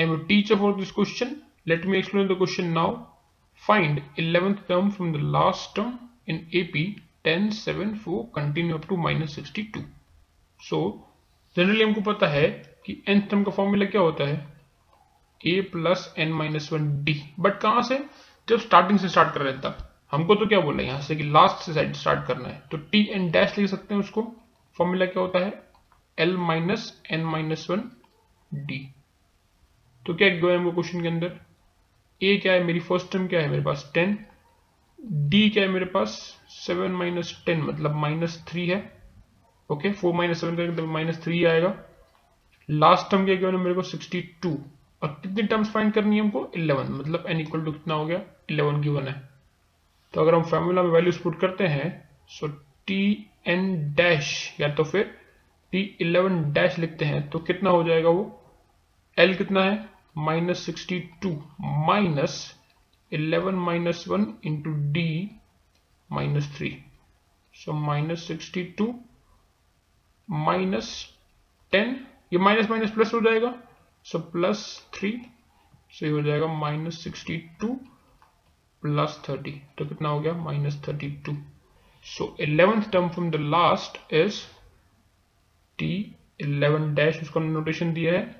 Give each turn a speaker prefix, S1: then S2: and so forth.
S1: I am a teacher for this question. Let me explain the question now. Find 11th term from the last term in AP 10, 7, 4 continue up to minus 62. So generally हमको पता है कि nth term का formula क्या होता है? A plus n minus one d but कहाँ से? जब स्टार्टिंग से स्टार्ट कर रहे हैं हमको तो क्या बोला यहाँ से कि लास्ट से साइड स्टार्ट करना है। तो टी एन डैश लिख सकते हैं उसको। फॉर्मूला क्या होता है? L minus n minus one d तो क्या गया हमको क्वेश्चन के अंदर? ए क्या है मेरी फ़र्स्ट टर्म क्या है मेरे पास टेन डी क्या है मेरे पास सेवन माइनस टेन मतलब माइनस थ्री है। ओके फोर माइनस सेवन करेंगे तो माइनस थ्री आएगा। लास्ट टर्म क्या गया मेरे को सिक्सटी टू और कितनी टर्म्स फाइंड करनी है हमको? इलेवन मतलब एन इक्वल टू कितना हो गया? इलेवन गिवन है। तो अगर हम फॉर्मूला में वैल्यूज़ पुट करते हैं सो टी एन डैश या तो फिर टी इलेवन डैश लिखते हैं तो कितना हो जाएगा वो? एल कितना है? Minus sixty two minus eleven minus one into d minus three so minus sixty two minus ten ये माइनस माइनस प्लस हो जाएगा। सो प्लस थ्री सो ये हो जाएगा minus sixty two plus thirty तो कितना हो गया? Minus thirty two so eleventh term from the last is t eleven dash उसका नोटेशन दिया है।